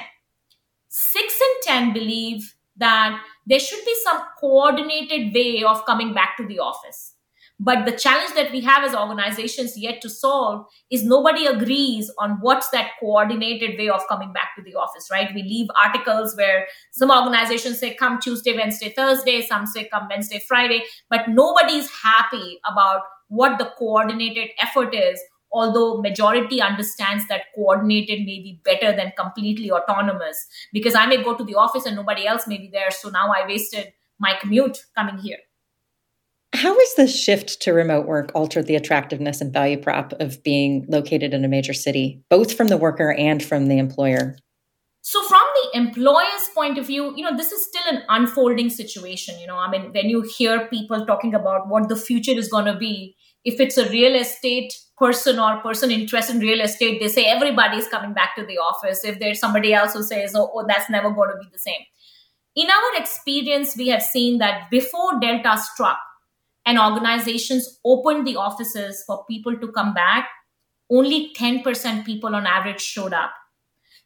Six in 10 believe that there should be some coordinated way of coming back to the office. But the challenge that we have as organizations yet to solve is nobody agrees on what's that coordinated way of coming back to the office, right? We leave articles where some organizations say come Tuesday, Wednesday, Thursday, some say come Wednesday, Friday, but nobody's happy about what the coordinated effort is although majority understands that coordinated may be better than completely autonomous because i may go to the office and nobody else may be there so now i wasted my commute coming here how has the shift to remote work altered the attractiveness and value prop of being located in a major city both from the worker and from the employer so from the employer's point of view you know this is still an unfolding situation you know i mean when you hear people talking about what the future is going to be if it's a real estate person or person interested in real estate, they say everybody's coming back to the office. If there's somebody else who says, oh, oh, that's never going to be the same. In our experience, we have seen that before Delta struck and organizations opened the offices for people to come back, only 10% people on average showed up.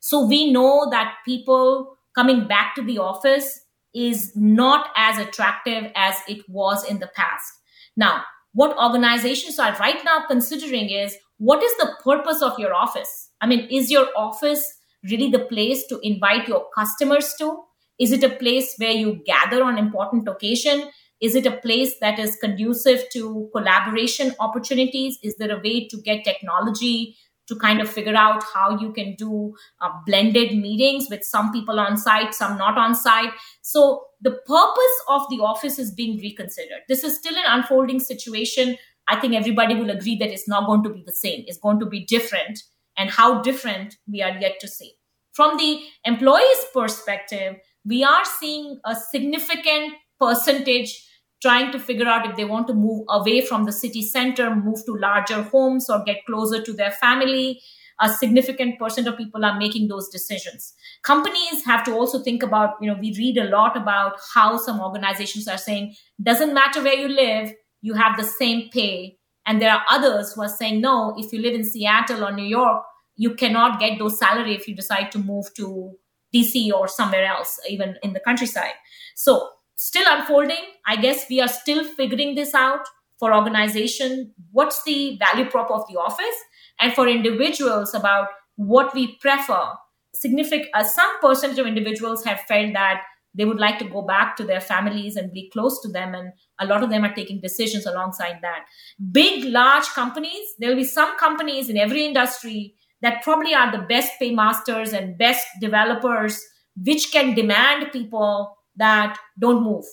So we know that people coming back to the office is not as attractive as it was in the past. Now, what organizations are right now considering is what is the purpose of your office? I mean, is your office really the place to invite your customers to? Is it a place where you gather on important occasion? Is it a place that is conducive to collaboration opportunities? Is there a way to get technology to kind of figure out how you can do uh, blended meetings with some people on site, some not on site. So the purpose of the office is being reconsidered. This is still an unfolding situation. I think everybody will agree that it's not going to be the same. It's going to be different. And how different we are yet to see. From the employee's perspective, we are seeing a significant percentage trying to figure out if they want to move away from the city center, move to larger homes, or get closer to their family. A significant percent of people are making those decisions. Companies have to also think about, you know, we read a lot about how some organizations are saying, doesn't matter where you live, you have the same pay. And there are others who are saying, no, if you live in Seattle or New York, you cannot get those salary if you decide to move to DC or somewhere else, even in the countryside. So still unfolding. I guess we are still figuring this out for organization. What's the value prop of the office? And for individuals about what we prefer. Significant, uh, some percentage of individuals have felt that they would like to go back to their families and be close to them. And a lot of them are taking decisions alongside that. Big, large companies, there will be some companies in every industry that probably are the best paymasters and best developers, which can demand people that don't move.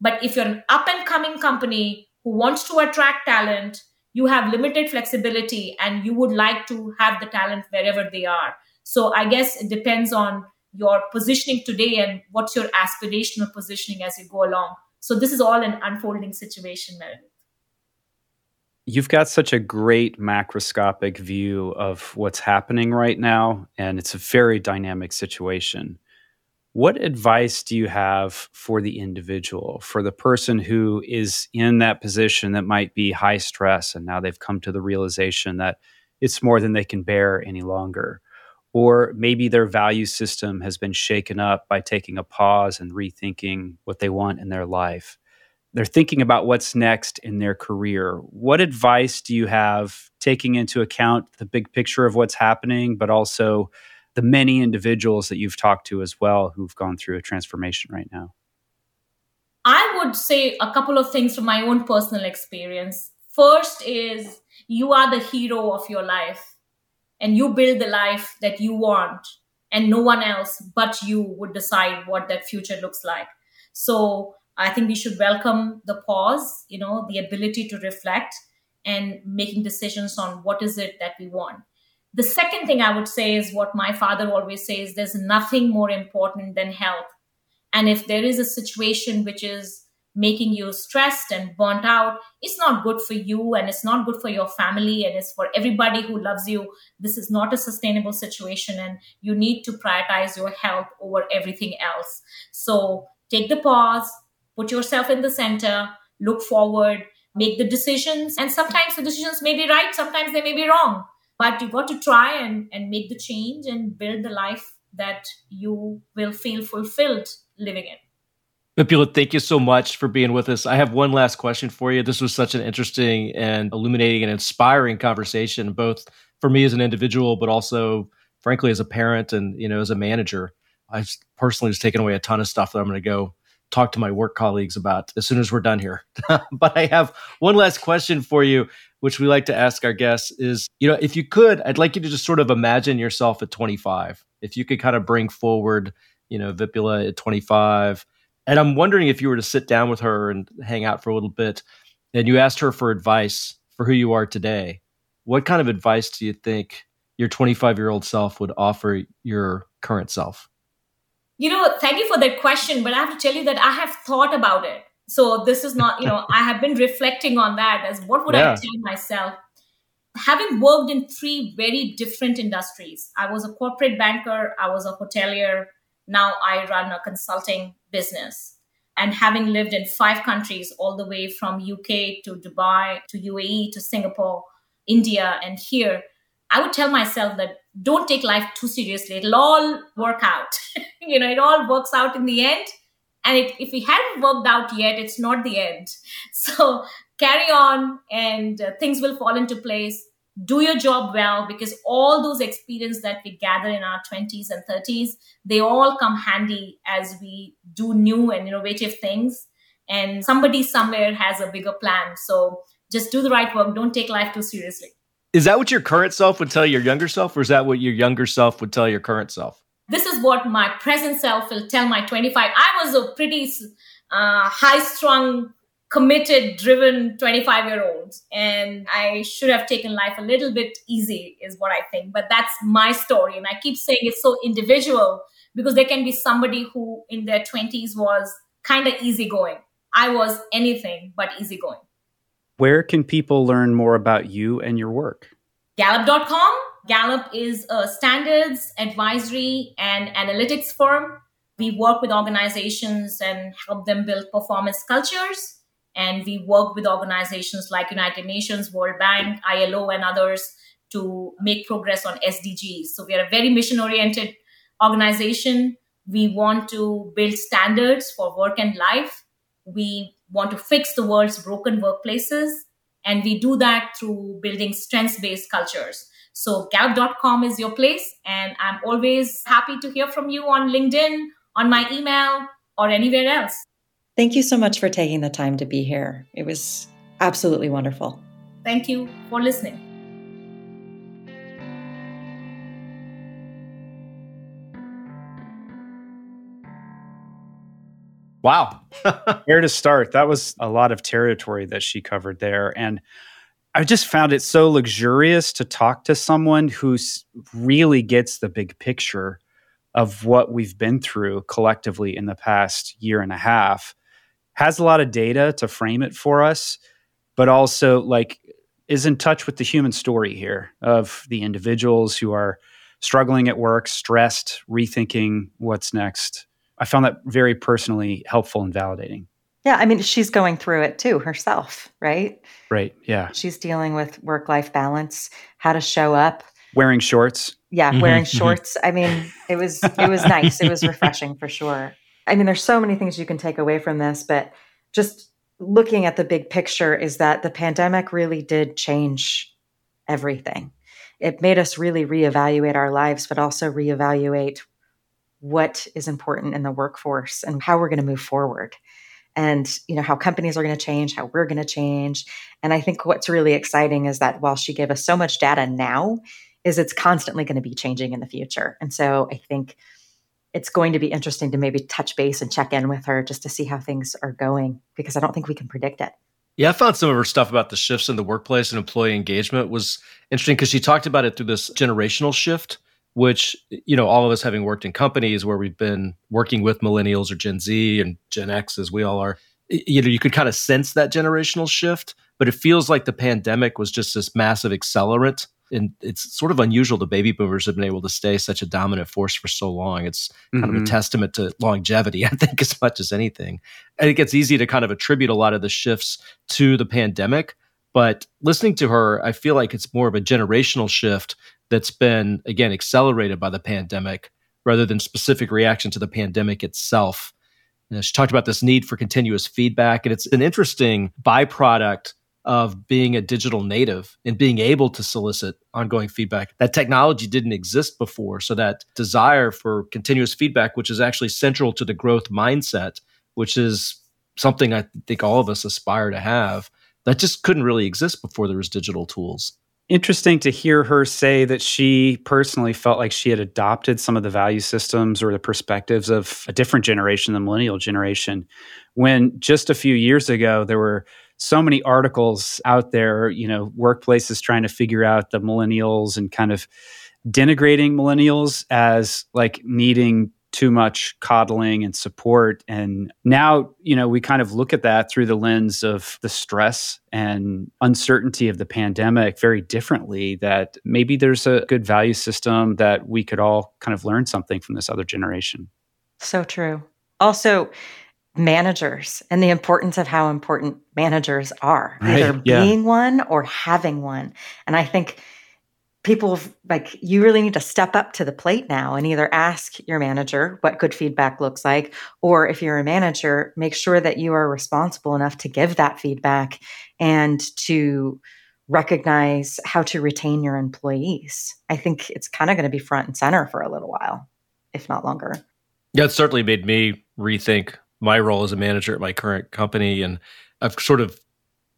But if you're an up and coming company who wants to attract talent, you have limited flexibility and you would like to have the talent wherever they are. So I guess it depends on your positioning today and what's your aspirational positioning as you go along. So this is all an unfolding situation, Meredith. You've got such a great macroscopic view of what's happening right now, and it's a very dynamic situation. What advice do you have for the individual, for the person who is in that position that might be high stress and now they've come to the realization that it's more than they can bear any longer? Or maybe their value system has been shaken up by taking a pause and rethinking what they want in their life. They're thinking about what's next in their career. What advice do you have, taking into account the big picture of what's happening, but also the many individuals that you've talked to as well who've gone through a transformation right now? I would say a couple of things from my own personal experience. First is you are the hero of your life and you build the life that you want and no one else but you would decide what that future looks like. So I think we should welcome the pause, you know, the ability to reflect and making decisions on what is it that we want. The second thing I would say is what my father always says there's nothing more important than health. And if there is a situation which is making you stressed and burnt out, it's not good for you and it's not good for your family and it's for everybody who loves you. This is not a sustainable situation and you need to prioritize your health over everything else. So take the pause, put yourself in the center, look forward, make the decisions. And sometimes the decisions may be right, sometimes they may be wrong. But you got to try and, and make the change and build the life that you will feel fulfilled living in. Vipula, thank you so much for being with us. I have one last question for you. This was such an interesting and illuminating and inspiring conversation, both for me as an individual, but also, frankly, as a parent and you know, as a manager. I've personally just taken away a ton of stuff that I'm going to go talk to my work colleagues about as soon as we're done here. (laughs) but I have one last question for you, which we like to ask our guests: is you know, if you could, I'd like you to just sort of imagine yourself at 25. If you could kind of bring forward, you know, Vipula at 25 and I'm wondering if you were to sit down with her and hang out for a little bit and you asked her for advice for who you are today, what kind of advice do you think your 25 year old self would offer your current self? You know, thank you for that question, but I have to tell you that I have thought about it. So this is not, you know, I have been reflecting on that as what would yeah. I tell myself? Having worked in three very different industries, I was a corporate banker, I was a hotelier, now I run a consulting business. And having lived in five countries, all the way from UK to Dubai to UAE to Singapore, India, and here, I would tell myself that don't take life too seriously. It'll all work out. (laughs) you know, it all works out in the end. And it, if we haven't worked out yet, it's not the end. (laughs) So carry on and uh, things will fall into place. Do your job well because all those experience that we gather in our 20s and 30s they all come handy as we do new and innovative things. And somebody somewhere has a bigger plan. So just do the right work. Don't take life too seriously. Is that what your current self would tell your younger self or is that what your younger self would tell your current self this is what my present self will tell my 25 i was a pretty uh, high strung committed, driven 25 year old And I should have taken life a little bit easy, is what I think. But that's my story. And I keep saying it's so individual because there can be somebody who in their 20s was kind of easygoing. I was anything but easygoing. Where can people learn more about you and your work? Gallup.com. Gallup is a standards, advisory, and analytics firm. We work with organizations and help them build performance cultures and we work with organizations like United Nations, World Bank, ILO, and others to make progress on SDGs. So we are a very mission oriented organization. We want to build standards for work and life. We want to fix the world's broken workplaces. And we do that through building strengths based cultures. So gallup.com is your place. And I'm always happy to hear from you on LinkedIn, on my email, or anywhere else. Thank you so much for taking the time to be here. It was absolutely wonderful. Thank you for listening. Wow. (laughs) Where to start? That was a lot of territory that she covered there. And I just found it so luxurious to talk to someone who really gets the big picture of what we've been through collectively in the past year and a half has a lot of data to frame it for us, but also like is in touch with the human story here of the individuals who are struggling at work, stressed, rethinking what's next. I found that very personally helpful and validating. Yeah, I mean, she's going through it too herself, right? Right. Yeah. She's dealing with work life balance, how to show up, wearing shorts. Yeah, wearing mm-hmm. shorts. I mean, it was it was nice. It was refreshing for sure. I mean, there's so many things you can take away from this, but just looking at the big picture is that the pandemic really did change everything. It made us really reevaluate our lives, but also reevaluate what is important in the workforce and how we're going to move forward and you know how companies are going to change how we're going to change. And i think what's really exciting is that while she gave us so much data now is it's constantly going to be changing in the future. And so i think it's going to be interesting to maybe touch base and check in with her just to see how things are going because I don't think we can predict it. Yeah, I found some of her stuff about the shifts in the workplace and employee engagement was interesting because she talked about it through this generational shift, which, you know, all of us having worked in companies where we've been working with millennials or Gen Z and Gen X as we all are, you know, you could kind of sense that generational shift, but it feels like the pandemic was just this massive accelerant. And it's sort of unusual the baby boomers have been able to stay such a dominant force for so long. It's kind mm-hmm. of a mm-hmm. testament to longevity, (laughs) I think, as much as anything. I think it's easy to kind of attribute a lot of the shifts to the pandemic. But listening to her, I feel like it's more of a generational shift that's been, again, accelerated by the pandemic rather than specific reaction to the pandemic itself. And she talked about this need for continuous feedback, and it's an interesting byproduct of being a digital native and being able to solicit ongoing feedback. That technology didn't exist before. So, that desire for continuous feedback, which is actually central to the growth mindset, which is something I think all of us aspire to have, that just couldn't really exist before there was digital tools interesting to hear her say that she personally felt like she had adopted some of the value systems or the perspectives of a different generation, the millennial generation, when just a few years ago there were so many articles out there, you know, workplaces trying to figure out the millennials and kind of denigrating millennials as like needing too much coddling and support. And now, you know, we kind of look at that through the lens of the stress and uncertainty of the pandemic very differently. That maybe there's a good value system that we could all kind of learn something from this other generation. So true. Also, managers and the importance of how important managers are, right. either being one or having one. And I think people like you really need to step up to the plate now and either ask your manager what good feedback looks like or if you're a manager make sure that you are responsible enough to give that feedback and to recognize how to retain your employees. I think it's kind of going to be front and center for a little while if not longer. Yeah it certainly made me rethink my role as a manager at my current company and i've sort of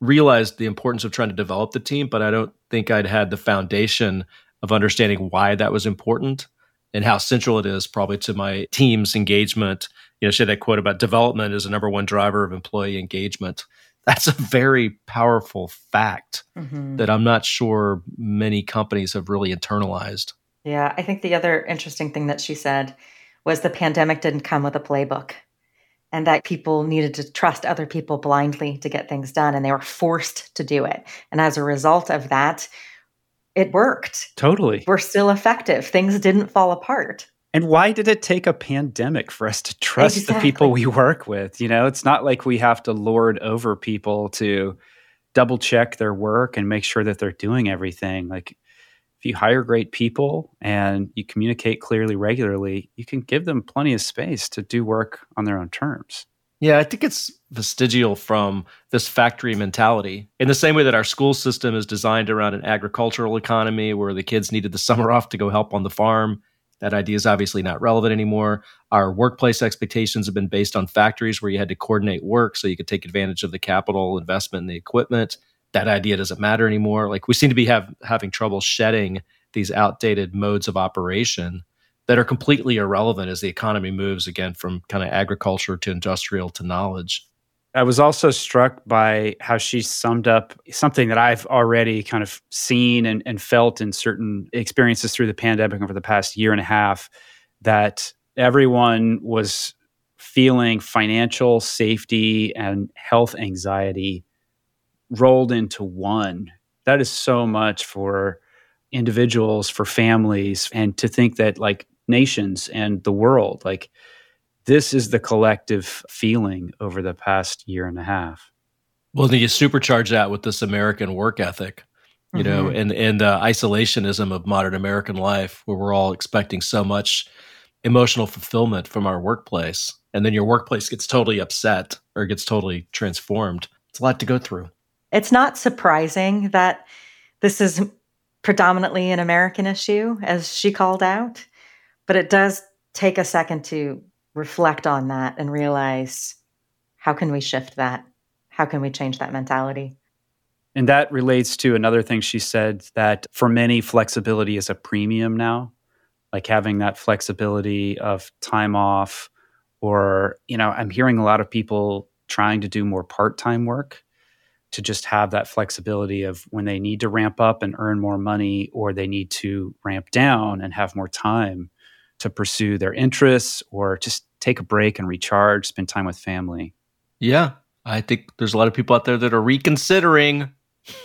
realized the importance of trying to develop the team, but I don't think I'd had the foundation of understanding why that was important and how central it is probably to my team's engagement. You know, she had that quote about development is the number one driver of employee engagement. That's a very powerful fact mm-hmm. that I'm not sure many companies have really internalized. Yeah, I think the other interesting thing that she said was the pandemic didn't come with a playbook and that people needed to trust other people blindly to get things done and they were forced to do it. And as a result of that, it worked. Totally. We're still effective. Things didn't fall apart. And why did it take a pandemic for us to trust exactly. the people we work with? You know, it's not like we have to lord over people to double check their work and make sure that they're doing everything. Like if you hire great people and you communicate clearly regularly, you can give them plenty of space to do work on their own terms. Yeah, I think it's vestigial from this factory mentality. In the same way that our school system is designed around an agricultural economy where the kids needed the (laughs) summer off to go help on the farm, that idea is obviously not relevant anymore. Our workplace expectations have been based on factories where you had to coordinate work so you could take advantage of the capital investment and the equipment that idea doesn't matter anymore. Like we seem to be have, having trouble shedding these outdated modes of operation that are completely irrelevant as the economy moves again from kind of agriculture to industrial to knowledge. I was also struck by how she summed up something that I've already kind of seen and, and felt in certain experiences through the pandemic over the past year and a half that everyone was feeling financial safety and health anxiety rolled into one. That is so much for individuals, for families, and to think that like nations and the world, like this is the collective feeling over the past year and a half. Well, then you supercharge that with this American work ethic, you mm-hmm. know, and and the isolationism of modern American life, where we're all expecting so much emotional fulfillment from our workplace, and then your workplace gets totally upset or gets totally transformed. It's a lot to go through. It's not surprising that this is predominantly an American issue, as she called out, but it does take a second to reflect on that and realize how can we shift that? How can we change that mentality? And that relates to another thing she said that for many, flexibility is a premium now, like having that flexibility of time off. Or, you know, I'm hearing a lot of people trying to do more part time work to just have that flexibility of when they need to ramp up and earn more money or they need to ramp down and have more time to pursue their interests or just take a break and recharge, spend time with family. Yeah. I think there's a lot of people out there that are reconsidering.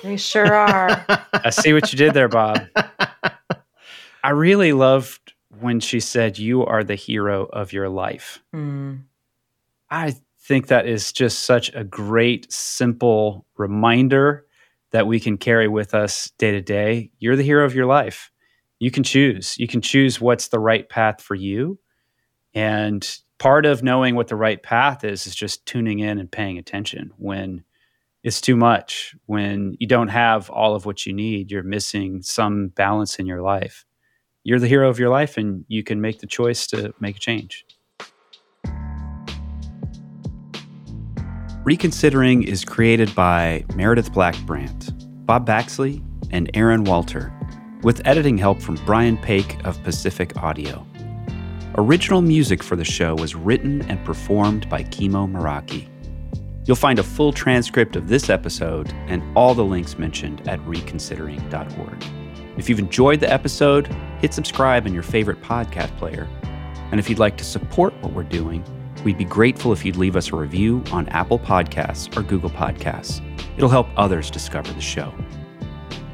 They sure are. (laughs) I see what you did there, Bob. (laughs) I really loved when she said, You are the hero of your life. Mm. I think that is just such a great, simple reminder that we can carry with us day to day. You're the hero of your life. You can choose. You can choose what's the right path for you. And part of knowing what the right path is is just tuning in and paying attention when it's too much, when you don't have all of what you need, you're missing some balance in your life. You're the hero of your life and you can make the choice to make a change. Reconsidering is created by Meredith Blackbrandt, Bob Baxley, and Aaron Walter, with editing help from Brian Paik of Pacific Audio. Original music for the show was written and performed by Kimo Meraki. You'll find a full transcript of this episode and all the links mentioned at reconsidering.org. If you've enjoyed the episode, hit subscribe in your favorite podcast player. And if you'd like to support what we're doing, we'd be grateful if you'd leave us a review on Apple Podcasts or Google Podcasts. It'll help others discover the show.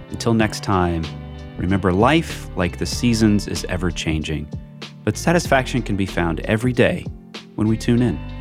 Until next time, remember life, like the seasons, is ever changing but satisfaction can be found every day when we tune in.